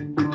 Welcome,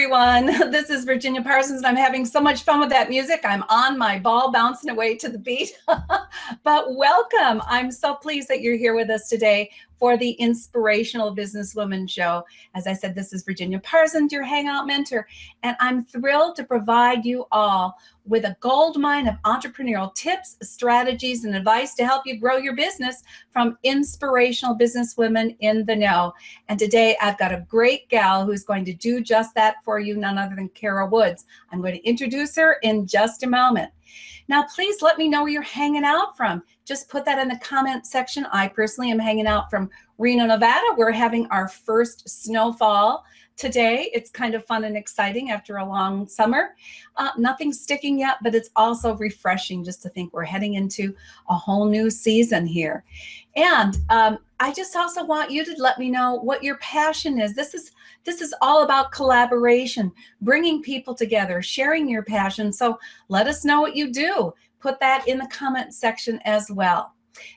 everyone. This is Virginia Parsons, and I'm having so much fun with that music. I'm on my ball bouncing away to the beat. but welcome. I'm so pleased that you're here with us today for the Inspirational Businesswoman Show. As I said, this is Virginia Parsons, your Hangout mentor, and I'm thrilled to provide you all with a gold mine of entrepreneurial tips, strategies, and advice to help you grow your business from inspirational businesswomen in the know. And today I've got a great gal who's going to do just that for you, none other than Kara Woods. I'm going to introduce her in just a moment. Now, please let me know where you're hanging out from. Just put that in the comment section. I personally am hanging out from Reno, Nevada. We're having our first snowfall today. It's kind of fun and exciting after a long summer. Uh, nothing sticking yet, but it's also refreshing just to think we're heading into a whole new season here. And um, I just also want you to let me know what your passion is. This is this is all about collaboration, bringing people together, sharing your passion. So let us know what you do. Put that in the comment section as well.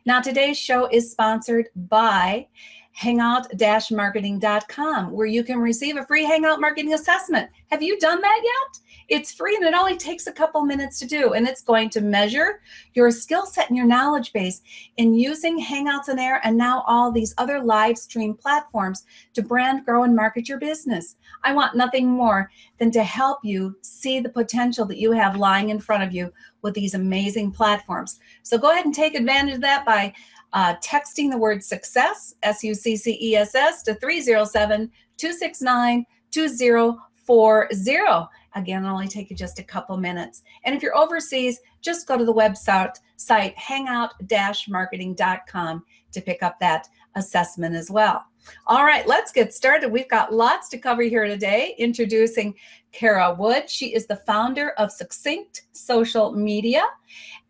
Now today's show is sponsored by hangout-marketing.com where you can receive a free hangout marketing assessment. Have you done that yet? It's free and it only takes a couple minutes to do. And it's going to measure your skill set and your knowledge base in using Hangouts on Air and now all these other live stream platforms to brand, grow, and market your business. I want nothing more than to help you see the potential that you have lying in front of you with these amazing platforms. So go ahead and take advantage of that by uh, texting the word success, S U C C E S S, to 307 269 2040. Again, it'll only take you just a couple minutes. And if you're overseas, just go to the website site hangout-marketing.com to pick up that assessment as well. All right, let's get started. We've got lots to cover here today. Introducing Kara Wood. She is the founder of Succinct Social Media.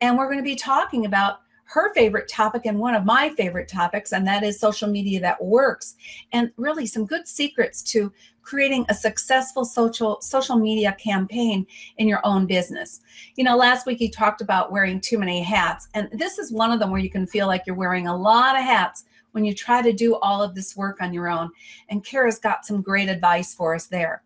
And we're going to be talking about her favorite topic and one of my favorite topics, and that is social media that works. And really some good secrets to creating a successful social social media campaign in your own business. You know, last week you talked about wearing too many hats, and this is one of them where you can feel like you're wearing a lot of hats when you try to do all of this work on your own. And Kara's got some great advice for us there.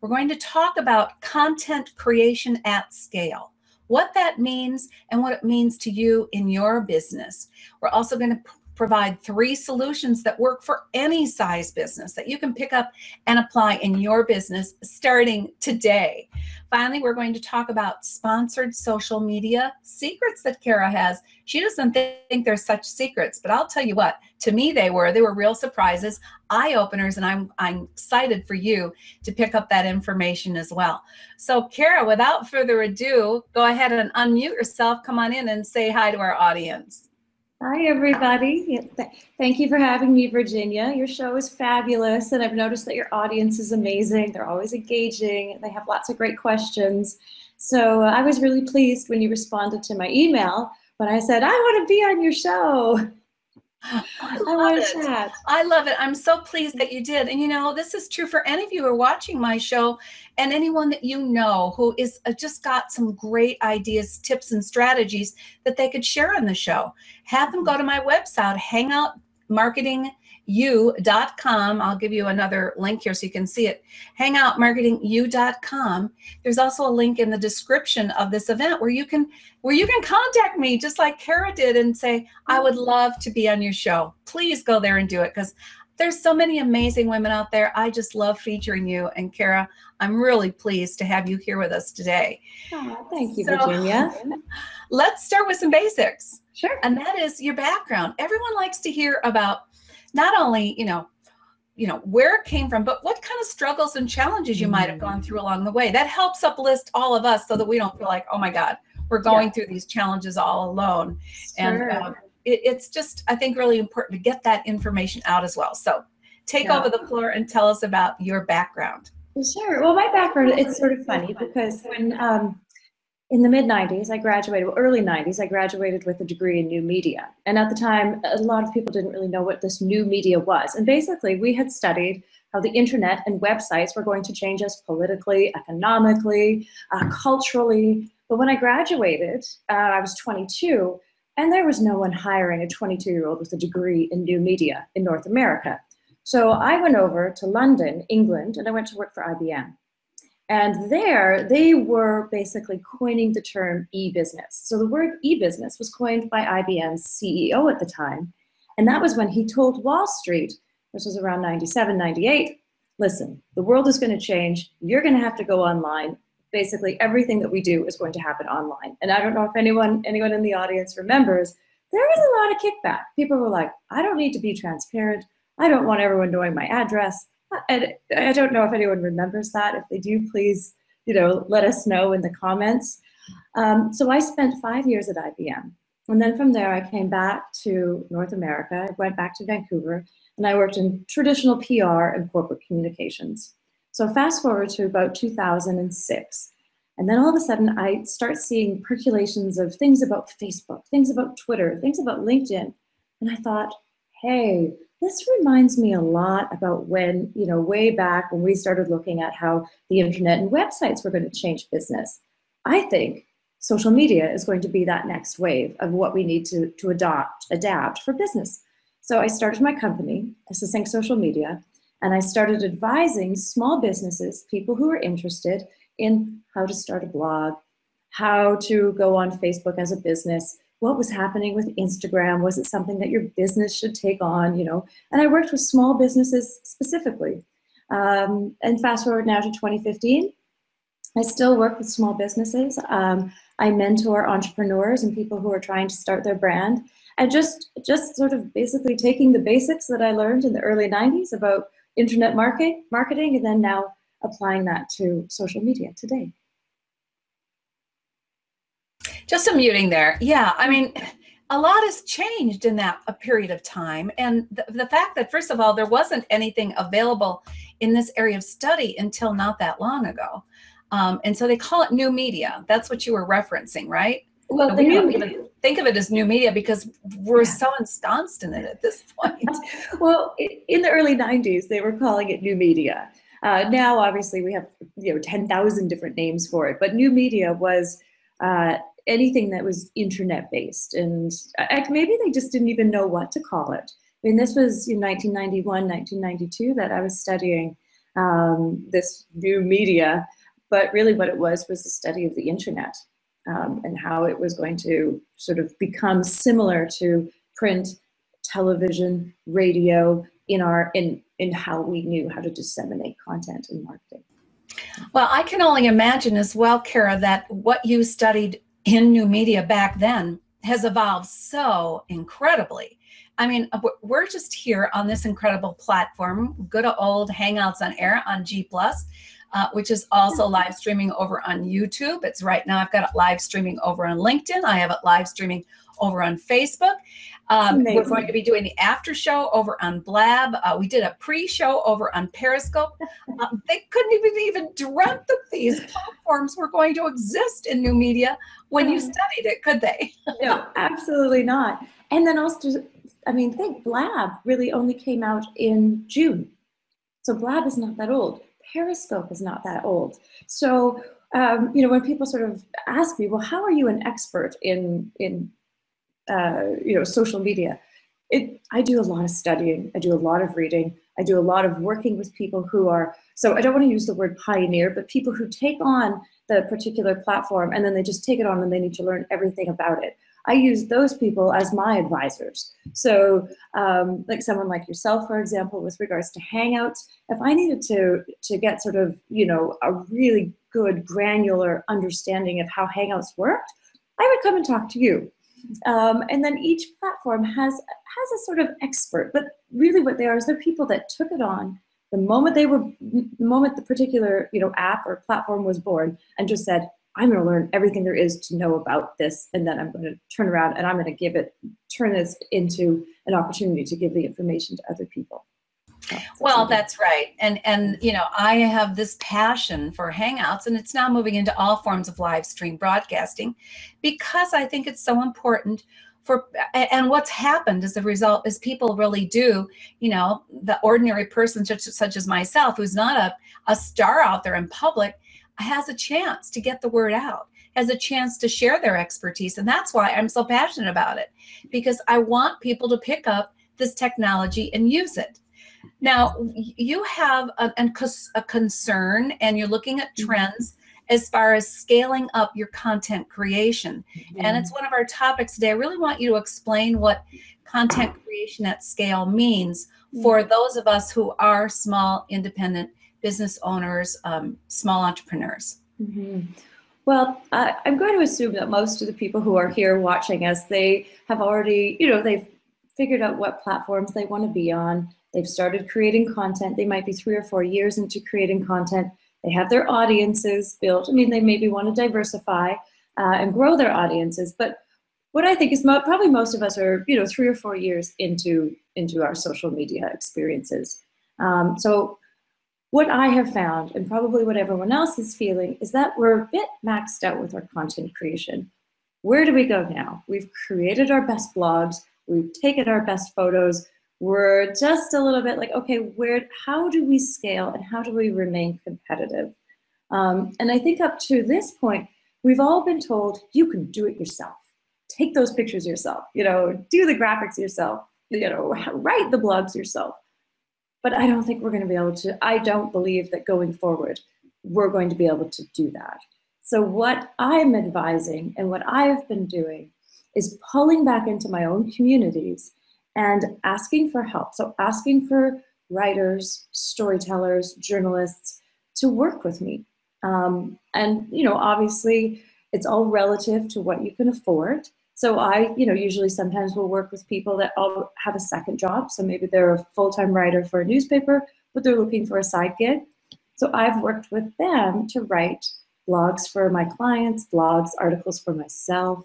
We're going to talk about content creation at scale what that means and what it means to you in your business. We're also going to provide three solutions that work for any size business that you can pick up and apply in your business starting today. Finally, we're going to talk about sponsored social media secrets that Kara has. She doesn't think there's such secrets, but I'll tell you what, to me they were. They were real surprises, eye openers, and I'm I'm excited for you to pick up that information as well. So, Kara, without further ado, go ahead and unmute yourself. Come on in and say hi to our audience. Hi, everybody. Thank you for having me, Virginia. Your show is fabulous, and I've noticed that your audience is amazing. They're always engaging, they have lots of great questions. So uh, I was really pleased when you responded to my email when I said, I want to be on your show. I, I want to chat. I love it. I'm so pleased that you did. And you know, this is true for any of you who are watching my show and anyone that you know who is uh, just got some great ideas, tips, and strategies that they could share on the show. Have them go to my website, hangout hangoutmarketingu.com. I'll give you another link here so you can see it. Hangoutmarketingu.com. There's also a link in the description of this event where you can where you can contact me just like Kara did and say, I would love to be on your show. Please go there and do it because there's so many amazing women out there. I just love featuring you. And Kara, I'm really pleased to have you here with us today. Oh, thank you, so, Virginia. Let's start with some basics. Sure. And that is your background. Everyone likes to hear about not only, you know, you know where it came from but what kind of struggles and challenges you might have gone through along the way. That helps uplift all of us so that we don't feel like oh my god we're going yeah. through these challenges all alone. Sure. and um, it, it's just i think really important to get that information out as well. So take yeah. over the floor and tell us about your background. Sure. Well my background it's sort of funny because when um, in the mid 90s, I graduated, well, early 90s, I graduated with a degree in new media. And at the time, a lot of people didn't really know what this new media was. And basically, we had studied how the internet and websites were going to change us politically, economically, uh, culturally. But when I graduated, uh, I was 22, and there was no one hiring a 22 year old with a degree in new media in North America. So I went over to London, England, and I went to work for IBM. And there, they were basically coining the term e-business. So the word e-business was coined by IBM's CEO at the time. And that was when he told Wall Street, this was around 97, 98, listen, the world is going to change. You're going to have to go online. Basically, everything that we do is going to happen online. And I don't know if anyone, anyone in the audience remembers, there was a lot of kickback. People were like, I don't need to be transparent. I don't want everyone knowing my address. And I don't know if anyone remembers that. If they do, please, you know, let us know in the comments. Um, so I spent five years at IBM. And then from there, I came back to North America. I went back to Vancouver and I worked in traditional PR and corporate communications. So fast forward to about 2006. And then all of a sudden, I start seeing percolations of things about Facebook, things about Twitter, things about LinkedIn. And I thought, hey, this reminds me a lot about when, you know, way back when we started looking at how the internet and websites were going to change business. I think social media is going to be that next wave of what we need to, to adopt, adapt for business. So I started my company, Succinct Social Media, and I started advising small businesses, people who are interested in how to start a blog, how to go on Facebook as a business, what was happening with Instagram. Was it something that your business should take on? You know, and I worked with small businesses specifically. Um, and fast forward now to 2015, I still work with small businesses. Um, I mentor entrepreneurs and people who are trying to start their brand. And just just sort of basically taking the basics that I learned in the early 90s about internet market marketing and then now applying that to social media today. Just a muting there. Yeah, I mean, a lot has changed in that a period of time. And the, the fact that, first of all, there wasn't anything available in this area of study until not that long ago. Um, and so they call it new media. That's what you were referencing, right? Well, the new media. think of it as new media because we're yeah. so ensconced in it at this point. well, in the early 90s, they were calling it new media. Uh, now, obviously, we have you know 10,000 different names for it, but new media was uh, anything that was internet based. And I, maybe they just didn't even know what to call it. I mean, this was in 1991, 1992 that I was studying um, this new media, but really what it was was the study of the internet um, and how it was going to sort of become similar to print, television, radio in our in in how we knew how to disseminate content and marketing. Well, I can only imagine as well, Kara, that what you studied in new media back then has evolved so incredibly. I mean, uh, we're just here on this incredible platform, good old Hangouts on Air on G Plus, uh, which is also live streaming over on YouTube. It's right now I've got it live streaming over on LinkedIn. I have it live streaming over on Facebook. Um, we're going to be doing the after show over on Blab. Uh, we did a pre-show over on Periscope. Um, they couldn't even even dreamt that these platforms were going to exist in new media when you studied it, could they? no, absolutely not. And then also, I mean, think Blab really only came out in June. So Blab is not that old. Periscope is not that old. So, um, you know, when people sort of ask me, well, how are you an expert in, in uh, you know, social media? it, I do a lot of studying, I do a lot of reading, I do a lot of working with people who are, so I don't want to use the word pioneer, but people who take on the particular platform and then they just take it on and they need to learn everything about it. I use those people as my advisors. So, um, like someone like yourself, for example, with regards to Hangouts, if I needed to to get sort of you know a really good granular understanding of how Hangouts worked, I would come and talk to you. Um, and then each platform has has a sort of expert, but really what they are is they're people that took it on the moment they were the moment the particular you know app or platform was born and just said i'm going to learn everything there is to know about this and then i'm going to turn around and i'm going to give it turn this into an opportunity to give the information to other people. Well that's right. And and you know i have this passion for hangouts and it's now moving into all forms of live stream broadcasting because i think it's so important for and what's happened as a result is people really do you know the ordinary person such, such as myself who's not a, a star out there in public has a chance to get the word out has a chance to share their expertise and that's why i'm so passionate about it because i want people to pick up this technology and use it now, you have a, a concern and you're looking at mm-hmm. trends as far as scaling up your content creation. Mm-hmm. And it's one of our topics today. I really want you to explain what content creation at scale means mm-hmm. for those of us who are small, independent business owners, um, small entrepreneurs. Mm-hmm. Well, uh, I'm going to assume that most of the people who are here watching us, they have already, you know, they've figured out what platforms they want to be on. They've started creating content. They might be three or four years into creating content. They have their audiences built. I mean, they maybe want to diversify uh, and grow their audiences. But what I think is mo- probably most of us are, you know, three or four years into into our social media experiences. Um, so what I have found, and probably what everyone else is feeling, is that we're a bit maxed out with our content creation. Where do we go now? We've created our best blogs, we've taken our best photos, we're just a little bit like, okay, where, how do we scale and how do we remain competitive? Um, and I think up to this point, we've all been told you can do it yourself. Take those pictures yourself, you know, do the graphics yourself, you know, write the blogs yourself. But I don't think we're going to be able to, I don't believe that going forward, we're going to be able to do that. So what I'm advising and what I've been doing is pulling back into my own communities and asking for help. So, asking for writers, storytellers, journalists to work with me. Um, and, you know, obviously, it's all relative to what you can afford. So I, you know, usually sometimes will work with people that all have a second job. So maybe they're a full-time writer for a newspaper, but they're looking for a side gig. So I've worked with them to write blogs for my clients, blogs, articles for myself,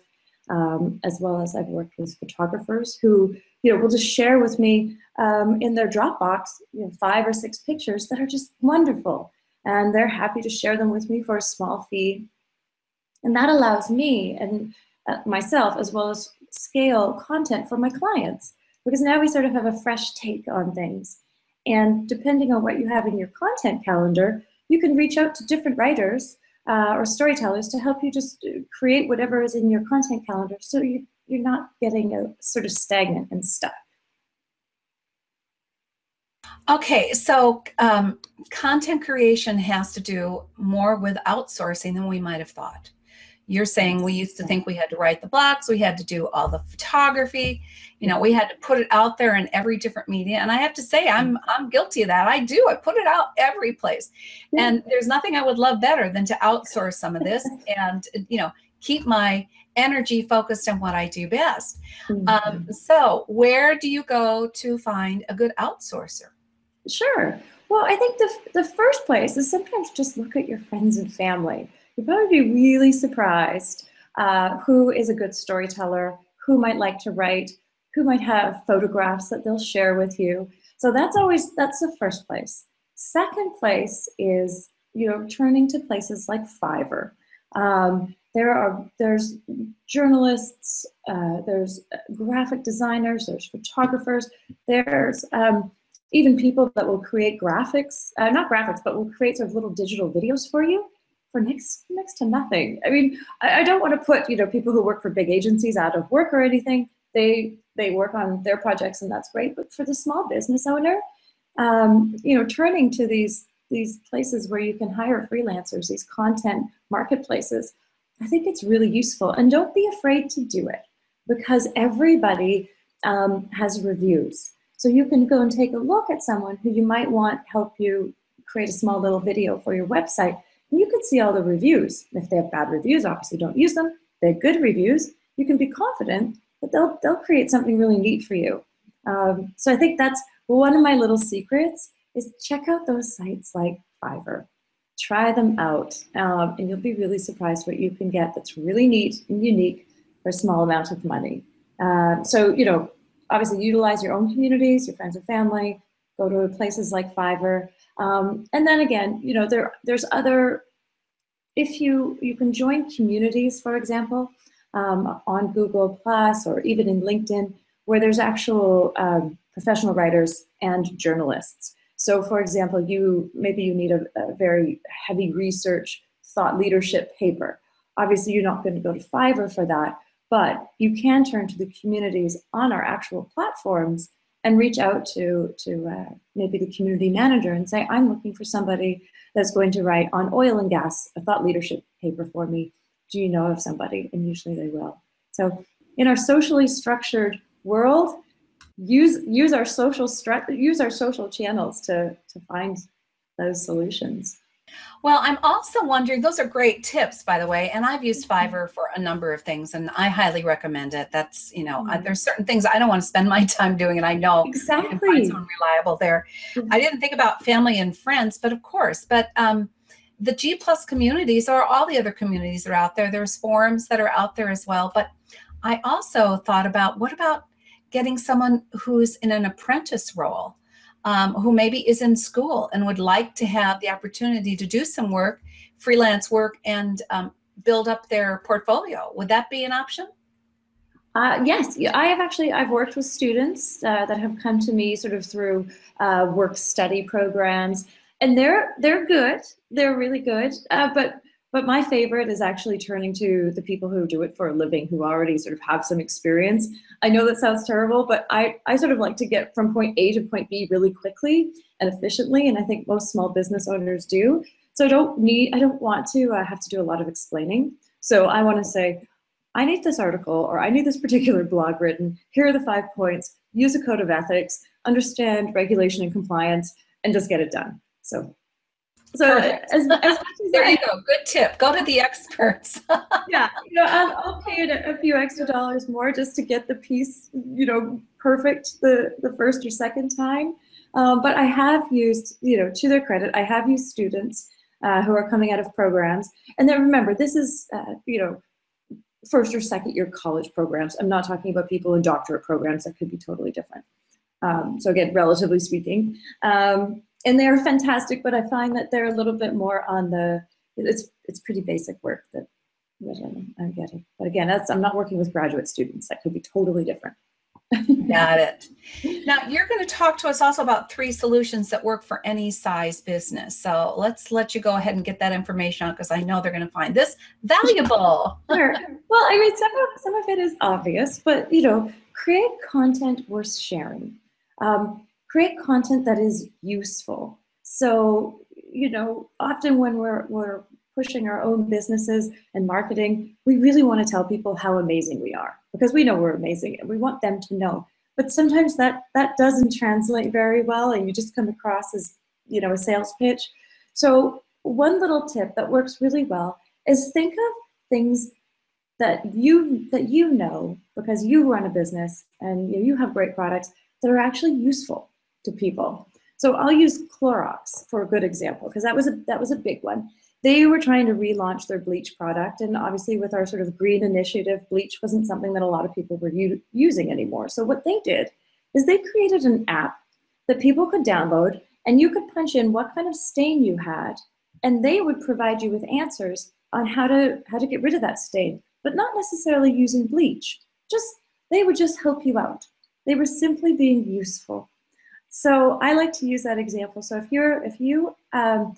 um, as well as I've worked with photographers who you know, will just share with me um, in their Dropbox you know, five or six pictures that are just wonderful. And they're happy to share them with me for a small fee. And that allows me and myself, as well as scale content for my clients, because now we sort of have a fresh take on things. And depending on what you have in your content calendar, you can reach out to different writers uh, or storytellers to help you just uh, create whatever is in your content calendar so you you're not getting a sort of stagnant and stuck. Okay, so um, content creation has to do more with outsourcing than we might have thought. You're saying we used to think we had to write the blogs, we had to do all the photography, you know, we had to put it out there in every different media. And I have to say, I'm I'm guilty of that. I do. I put it out every place, and there's nothing I would love better than to outsource some of this and you know keep my energy focused on what I do best. Mm-hmm. Um, so, where do you go to find a good outsourcer? Sure. Well, I think the, the first place is sometimes just look at your friends and family. You'll probably be really surprised uh, who is a good storyteller, who might like to write, who might have photographs that they'll share with you. So that's always that's the first place. Second place is you know turning to places like Fiverr. Um, there are there's journalists, uh, there's graphic designers, there's photographers, there's um, even people that will create graphics, uh, not graphics, but will create sort of little digital videos for you for next next to nothing. I mean, I, I don't want to put you know people who work for big agencies out of work or anything, they they work on their projects and that's great. But for the small business owner, um, you know, turning to these these places where you can hire freelancers, these content marketplaces, I think it's really useful. And don't be afraid to do it because everybody um, has reviews. So you can go and take a look at someone who you might want help you create a small little video for your website. You can see all the reviews. If they have bad reviews, obviously don't use them. If they have good reviews, you can be confident that they'll, they'll create something really neat for you. Um, so I think that's one of my little secrets is check out those sites like Fiverr. Try them out, um, and you'll be really surprised what you can get that's really neat and unique for a small amount of money. Uh, so, you know, obviously utilize your own communities, your friends and family, go to places like Fiverr. Um, and then again, you know, there there's other, if you, you can join communities, for example, um, on Google Plus or even in LinkedIn, where there's actual um, professional writers and journalists. So for example, you maybe you need a, a very heavy research thought leadership paper. Obviously, you're not going to go to Fiverr for that, but you can turn to the communities on our actual platforms and reach out to, to uh, maybe the community manager and say, I'm looking for somebody that's going to write on oil and gas, a thought leadership paper for me. Do you know of somebody? And usually they will. So in our socially structured world, use use our social stru- use our social channels to to find those solutions. Well, I'm also wondering, those are great tips, by the way. And I've used mm-hmm. Fiverr for a number of things and I highly recommend it. That's, you know, mm-hmm. there's certain things I don't want to spend my time doing. And I know exactly. I find someone reliable there. Mm-hmm. I didn't think about family and friends, but of course, but um, the G plus communities or all the other communities that are out there, there's forums that are out there as well. But I also thought about what about getting someone who's in an apprentice role, um, who maybe is in school and would like to have the opportunity to do some work, freelance work, and um, build up their portfolio. Would that be an option? Uh, yes, I have actually. I've worked with students uh, that have come to me sort of through uh, work study programs, and they're they're good. They're really good. Uh, but but my favorite is actually turning to the people who do it for a living, who already sort of have some experience. I know that sounds terrible, but I, I sort of like to get from point A to point B really quickly and efficiently, and I think most small business owners do. So I don't need, I don't want to uh, have to do a lot of explaining. So I want to say, I need this article or I need this particular blog written. Here are the five points. Use a code of ethics, understand regulation and compliance, and just get it done. So so as, as there you go. Good tip. Go to the experts. yeah, you know, I'll, I'll pay a, a few extra dollars more just to get the piece, you know, perfect the the first or second time. Um, but I have used, you know, to their credit, I have used students uh, who are coming out of programs, and then remember, this is, uh, you know, first or second year college programs. I'm not talking about people in doctorate programs that could be totally different. Um, so again, relatively speaking. Um, and they're fantastic, but I find that they're a little bit more on the, it's, it's pretty basic work that, that I'm, I'm getting. But again, that's, I'm not working with graduate students. That could be totally different. Got it. Now you're going to talk to us also about three solutions that work for any size business. So let's let you go ahead and get that information out because I know they're going to find this valuable. sure. Well, I mean, some of some of it is obvious, but you know, create content worth sharing. Um, create content that is useful. So, you know, often when we're, we're pushing our own businesses and marketing, we really want to tell people how amazing we are because we know we're amazing and we want them to know. But sometimes that, that doesn't translate very well and you just come across as, you know, a sales pitch. So one little tip that works really well is think of things that you that you know because you run a business and you, know, you have great products that are actually useful to people. So I'll use Clorox for a good example because that was a that was a big one. They were trying to relaunch their bleach product, and obviously with our sort of green initiative, bleach wasn't something that a lot of people were u- using anymore. So what they did is they created an app that people could download, and you could punch in what kind of stain you had, and they would provide you with answers on how to how to get rid of that stain, but not necessarily using bleach. Just they would just help you out. They were simply being useful. So I like to use that example. So if you're if you um,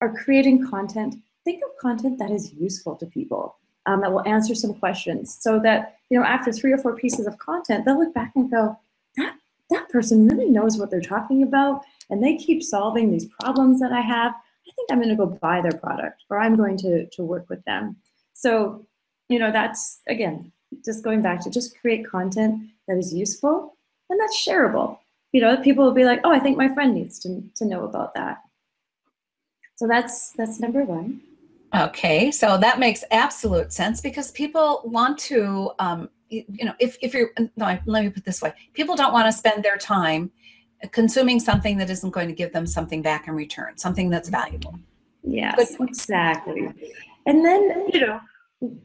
are creating content, think of content that is useful to people. um, that will answer some questions so that, you know, after three or four pieces of content, they'll look back and go, that, that person really knows what they're talking about and they keep solving these problems that I have. I think I'm going to go buy their product or I'm going to, to work with them. So, you know, that's, again, just going back to just create content that is useful and that's shareable. You know, people will be like, oh, I think my friend needs to, to know about that. So that's that's number one. Okay, so that makes absolute sense because people want to, um, you, you, know, if, if you're, no, let me put this way people don't want to spend their time consuming something that isn't going to give them something back in return, something that's valuable. Yes, exactly. And then, you know,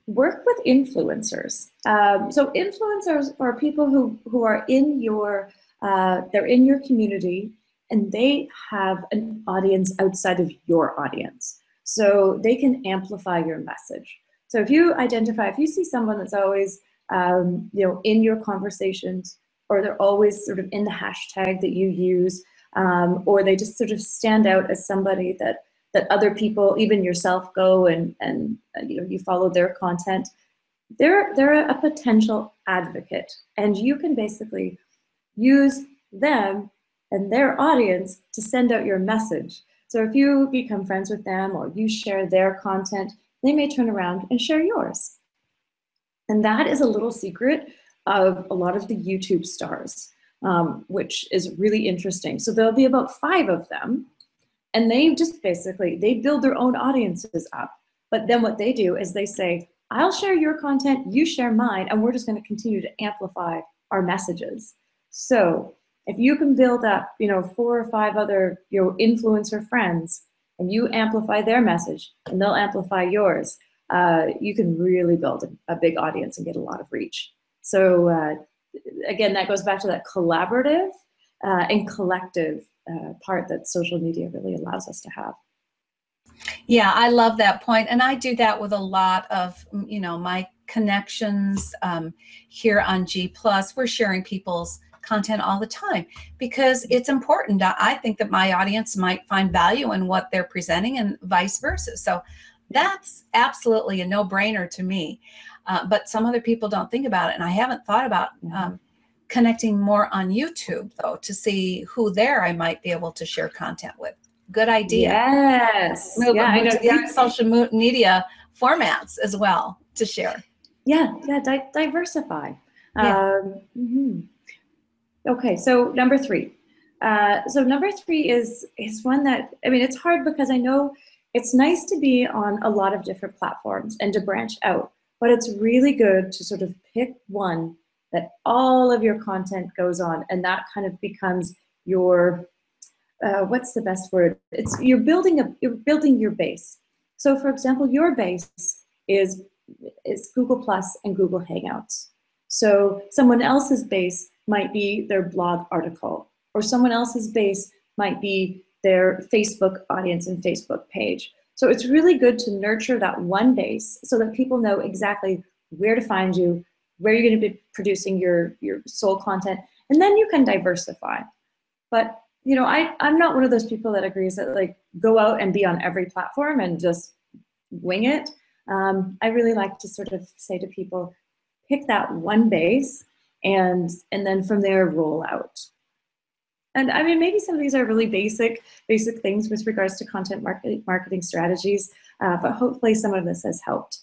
work with influencers. Um, so influencers are people who, who are in your, uh, they're in your community and they have an audience outside of your audience. So they can amplify your message. So if you identify, if you see someone that's always, um, you know, in your conversations, or they're always sort of in the hashtag that you use, um, or they just sort of stand out as somebody that that other people, even yourself, go and and uh, you know you follow their content. They're they're a potential advocate, and you can basically use them and their audience to send out your message. So if you become friends with them or you share their content, they may turn around and share yours. And that is a little secret of a lot of the YouTube stars, um, which is really interesting. So there'll be about five of them, and they just basically they build their own audiences up. But then what they do is they say, "I'll share your content, you share mine, and we're just going to continue to amplify our messages." So if you can build up, you know, four or five other your influencer friends, and you amplify their message, and they'll amplify yours, uh, you can really build a, a, big audience and get a lot of reach. So uh, again, that goes back to that collaborative uh, and collective uh, part that social media really allows us to have. Yeah, I love that point, and I do that with a lot of you know my connections um, here on G Plus. We're sharing people's content all the time because it's important. I think that my audience might find value in what they're presenting and vice versa. So that's absolutely a no brainer to me. Uh, but some other people don't think about it. And I haven't thought about mm-hmm. um, connecting more on YouTube though to see who there I might be able to share content with. Good idea. Yes. Move, yeah, move to social media formats as well to share. Yeah, yeah, di- diversify. Yeah. Um, mm-hmm. Okay, so number three. Uh, so number three is is one that I mean it's hard because I know it's nice to be on a lot of different platforms and to branch out, but it's really good to sort of pick one that all of your content goes on, and that kind of becomes your uh, what's the best word? It's you're building a you're building your base. So for example, your base is is Google Plus and Google Hangouts. So someone else's base might be their blog article, or someone else's base might be their Facebook audience and Facebook page. So it's really good to nurture that one base so that people know exactly where to find you, where you're going to be producing your, your sole content, and then you can diversify. But you know, I, I'm not one of those people that agrees that like go out and be on every platform and just wing it. Um, I really like to sort of say to people, pick that one base and and then from there roll out. And I mean, maybe some of these are really basic, basic things with regards to content marketing, marketing strategies, uh, but hopefully some of this has helped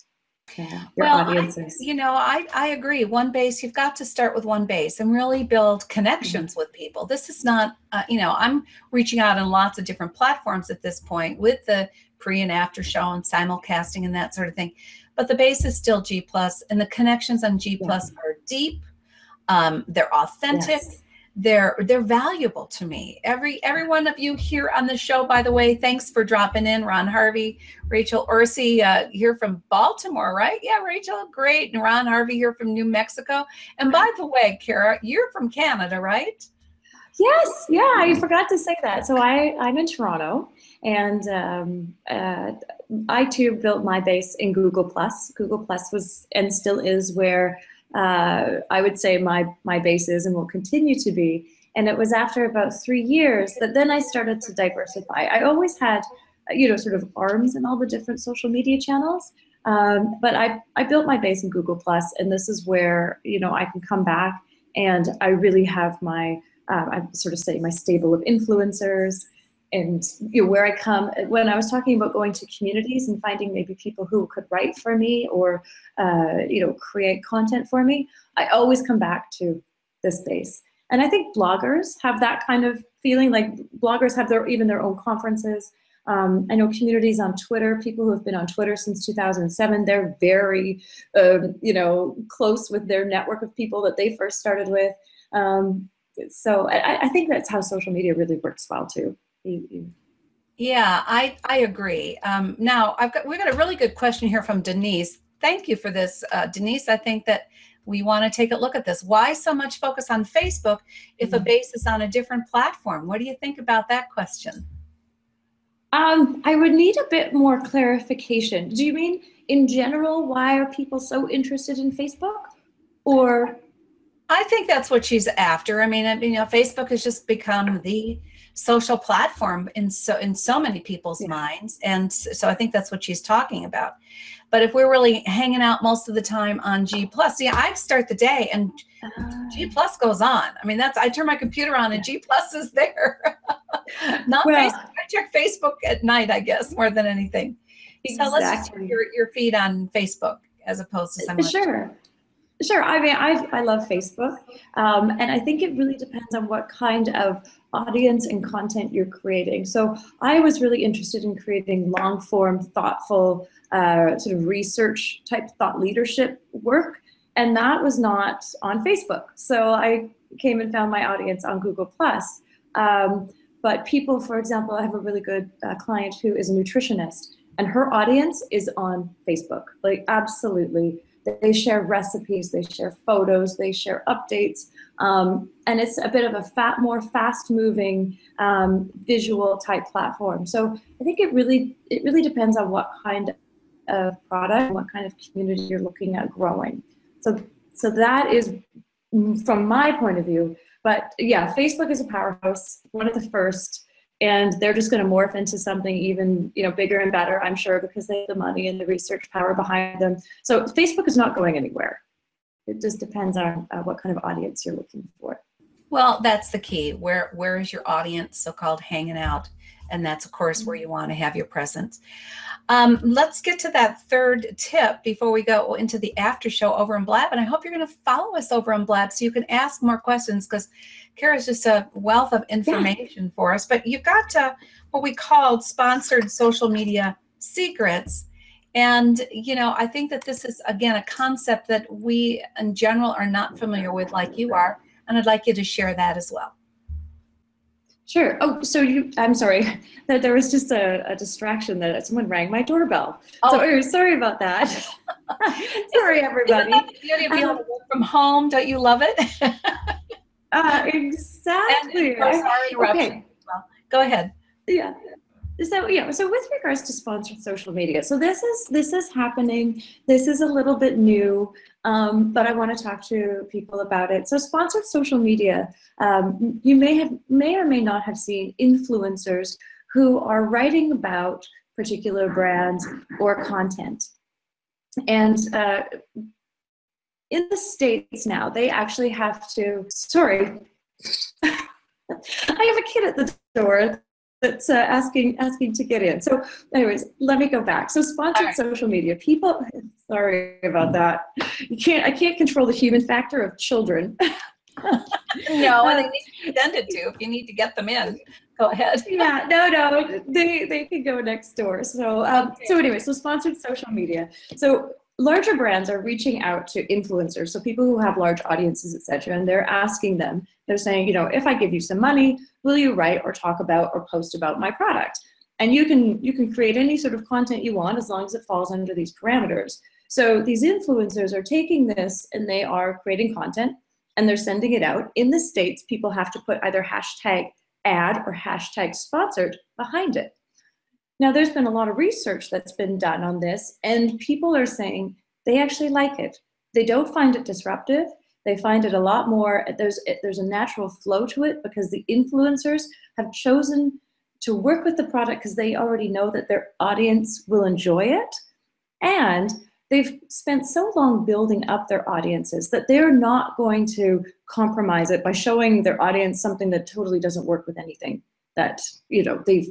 uh, your well, audiences. I, you know, I, I agree. One base, you've got to start with one base and really build connections mm-hmm. with people. This is not, uh, you know, I'm reaching out on lots of different platforms at this point with the pre and after show and simulcasting and that sort of thing. But the base is still G plus, and the connections on G plus yeah. are deep um, they're authentic. Yes. They're they're valuable to me. Every every one of you here on the show, by the way, thanks for dropping in. Ron Harvey, Rachel Orsi, uh, here from Baltimore, right? Yeah, Rachel, great. And Ron Harvey here from New Mexico. And by the way, Kara, you're from Canada, right? Yes, yeah, I forgot to say that. So I, I'm in Toronto, and um, uh, I too built my base in Google Plus. Google Plus was and still is where uh, I would say my my base is and will continue to be. And it was after about three years that then I started to diversify. I always had, you know, sort of arms in all the different social media channels, Um, but I, I built my base in Google Plus, and this is where you know I can come back and I really have my uh, I'm sort of saying my stable of influencers and you know, where I come. When I was talking about going to communities and finding maybe people who could write for me or uh, you know create content for me, I always come back to this space. And I think bloggers have that kind of feeling. Like bloggers have their even their own conferences. Um, I know communities on Twitter, people who have been on Twitter since 2007, they're very, um, you know, close with their network of people that they first started with. Um, so I, I, think that's how social media really works well too. Yeah, I, I agree. Um, now I've got, we've got a really good question here from Denise. Thank you for this, uh, Denise. I think that we want to take a look at this. Why so much focus on Facebook if mm-hmm. a base is on a different platform? What do you think about that question? Um, I would need a bit more clarification. Do you mean in general, why are people so interested in Facebook? Or I think that's what she's after. I mean, you know, Facebook has just become the social platform in so in so many people's yeah. minds. And so i think that's what she's talking about. But if we're really hanging out most of the time on g plus yeah i start the day and uh, g ah. plus goes on. I mean that's i turn my computer on and g plus is there. Not well, facebook i check facebook at night i guess more than anything. So exactly. let's just check your, your feed on facebook as opposed to someone sure Sure. I mean, I, I love Facebook. Um, and I think it really depends on what kind of audience and content you're creating. So I was really interested in creating long form, thoughtful, uh, sort of research type thought leadership work. And that was not on Facebook. So I came and found my audience on Google Plus. Um, but people, for example, I have a really good uh, client who is a nutritionist, and her audience is on Facebook. Like, absolutely they share recipes, they share photos, they share updates, um, and it's a bit of a fat, more fast-moving um, visual type platform. So I think it really it really depends on what kind of product, what kind of community you're looking at growing. So so that is from my point of view. But yeah, Facebook is a powerhouse, one of the first and they're just going to morph into something even you know bigger and better i'm sure because they have the money and the research power behind them. So facebook is not going anywhere. It just depends on uh, what kind of audience you're looking for. Well that's the key. Where where is your audience so called hanging out and that's of course where you want to have your presence um, let's get to that third tip before we go into the after show over in blab and i hope you're going to follow us over in blab so you can ask more questions because Kara's just a wealth of information yeah. for us. But you've got to, what we called sponsored social media secrets. And, you know, I think that this is, again, a concept that we in general are not familiar with like you are. And I'd like you to share that as well. Sure. Oh, so you, I'm sorry, that there was just a, a, distraction that someone rang my doorbell. Oh. So sorry about that. sorry, everybody. Isn't that the beauty of being able to work from home? Don't you love it? Uh, exactly. And, sorry, okay. Well, go ahead. Yeah. So yeah, so with regards to sponsored social media, so this is this is happening. This is a little bit new, um, but I want to talk to people about it. So sponsored social media, um, you may have may or may not have seen influencers who are writing about particular brands or content, and uh, in the States now, they actually have to, sorry, I have a kid at the door that's uh, asking asking to get in. So, anyways, let me go back. So, sponsored right. social media. People, sorry about that. You can't. I can't control the human factor of children. no, and they need to be attended to. If you need to get them in, go ahead. yeah, no, no, they they can go next door. So, um, okay. so anyway, so sponsored social media. So larger brands are reaching out to influencers, so people who have large audiences, etc., and they're asking them, they're saying, you know, if I give you some money, will you write or talk about or post about my product? And you can you can create any sort of content you want as long as it falls under these parameters. So these influencers are taking this and they are creating content and they're sending it out. In the States, people have to put either hashtag ad or hashtag sponsored behind it. Now, there's been a lot of research that's been done on this, and people are saying they actually like it. They don't find it disruptive. They find it a lot more, there's, there's a natural flow to it because the influencers have chosen to work with the product because they already know that their audience will enjoy it. And they've spent so long building up their audiences that they're not going to compromise it by showing their audience something that totally doesn't work with anything that you know they've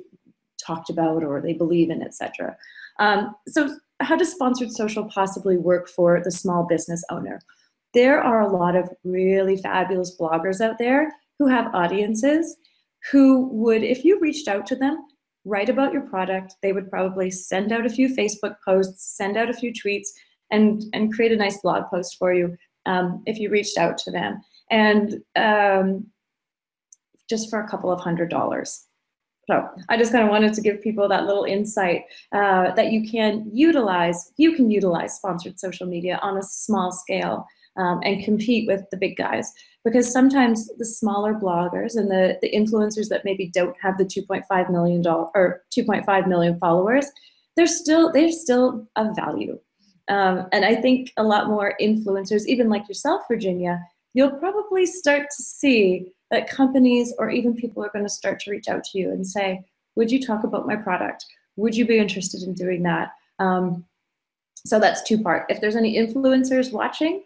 talked about or they believe in, etc. Um, so how does sponsored social possibly work for the small business owner? There are a lot of really fabulous bloggers out there who have audiences who would, if you reached out to them, write about your product. They would probably send out a few Facebook posts, send out a few tweets, and, and create a nice blog post for you um, if you reached out to them. And um, just for a couple of hundred dollars. So I just kind of wanted to give people that little insight uh, that you can utilize, you can utilize sponsored social media on a small scale um, and compete with the big guys. Because sometimes the smaller bloggers and the, the influencers that maybe don't have the 2.5 million dollar or 2.5 million followers, they're still they're still of value. Um, and I think a lot more influencers, even like yourself, Virginia, you'll probably start to see that companies or even people are going to start to reach out to you and say, would you talk about my product? Would you be interested in doing that? Um, so that's two part. If there's any influencers watching,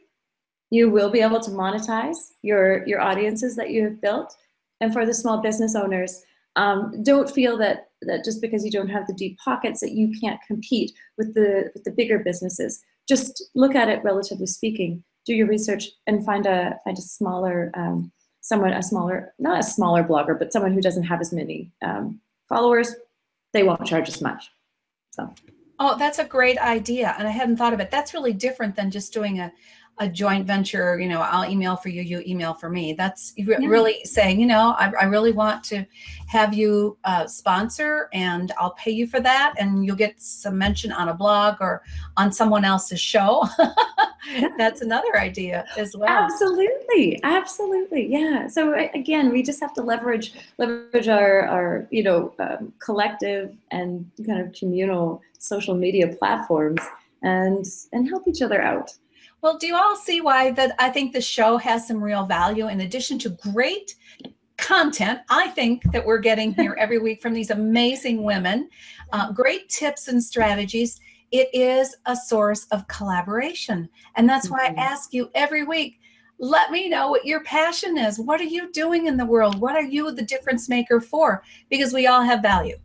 you will be able to monetize your, your audiences that you have built. And for the small business owners, um, don't feel that, that just because you don't have the deep pockets that you can't compete with the, with the bigger businesses. Just look at it relatively speaking, do your research and find a, find a smaller, um, someone, a smaller, not a smaller blogger, but someone who doesn't have as many um, followers, they won't charge as much. So. Oh, that's a great idea. And I hadn't thought of it. That's really different than just doing a, a joint venture, you know, I'll email for you, you email for me. That's yeah. really saying, you know, I, I, really want to have you uh, sponsor and I'll pay you for that. And you'll get some mention on a blog or on someone else's show. That's another idea as well. Absolutely. Absolutely. Yeah. So again, we just have to leverage, leverage our, our you know, um, collective and kind of communal social media platforms and, and help each other out. Well, do you all see why that I think the show has some real value in addition to great content I think that we're getting here every week from these amazing women, uh, great tips and strategies. It is a source of collaboration. And that's why mm-hmm. I ask you every week let me know what your passion is. What are you doing in the world? What are you the difference maker for? Because we all have value.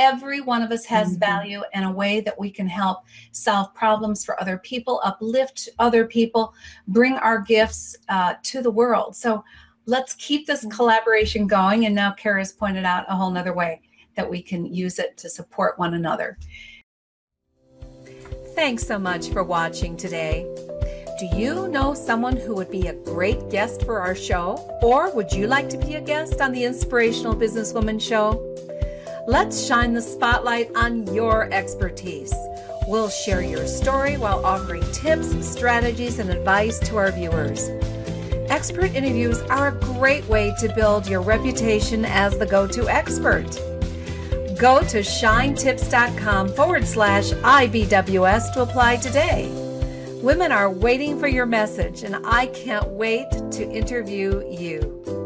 Every one of us has mm-hmm. value in a way that we can help solve problems for other people, uplift other people, bring our gifts uh, to the world. So let's keep this mm-hmm. collaboration going. And now Kara's pointed out a whole nother way that we can use it to support one another. Thanks so much for watching today. Do you know someone who would be a great guest for our show? Or would you like to be a guest on the Inspirational Businesswoman Show? Let's shine the spotlight on your expertise. We'll share your story while offering tips, strategies, and advice to our viewers. Expert interviews are a great way to build your reputation as the go to expert. Go to shinetips.com forward slash IBWS to apply today. Women are waiting for your message, and I can't wait to interview you.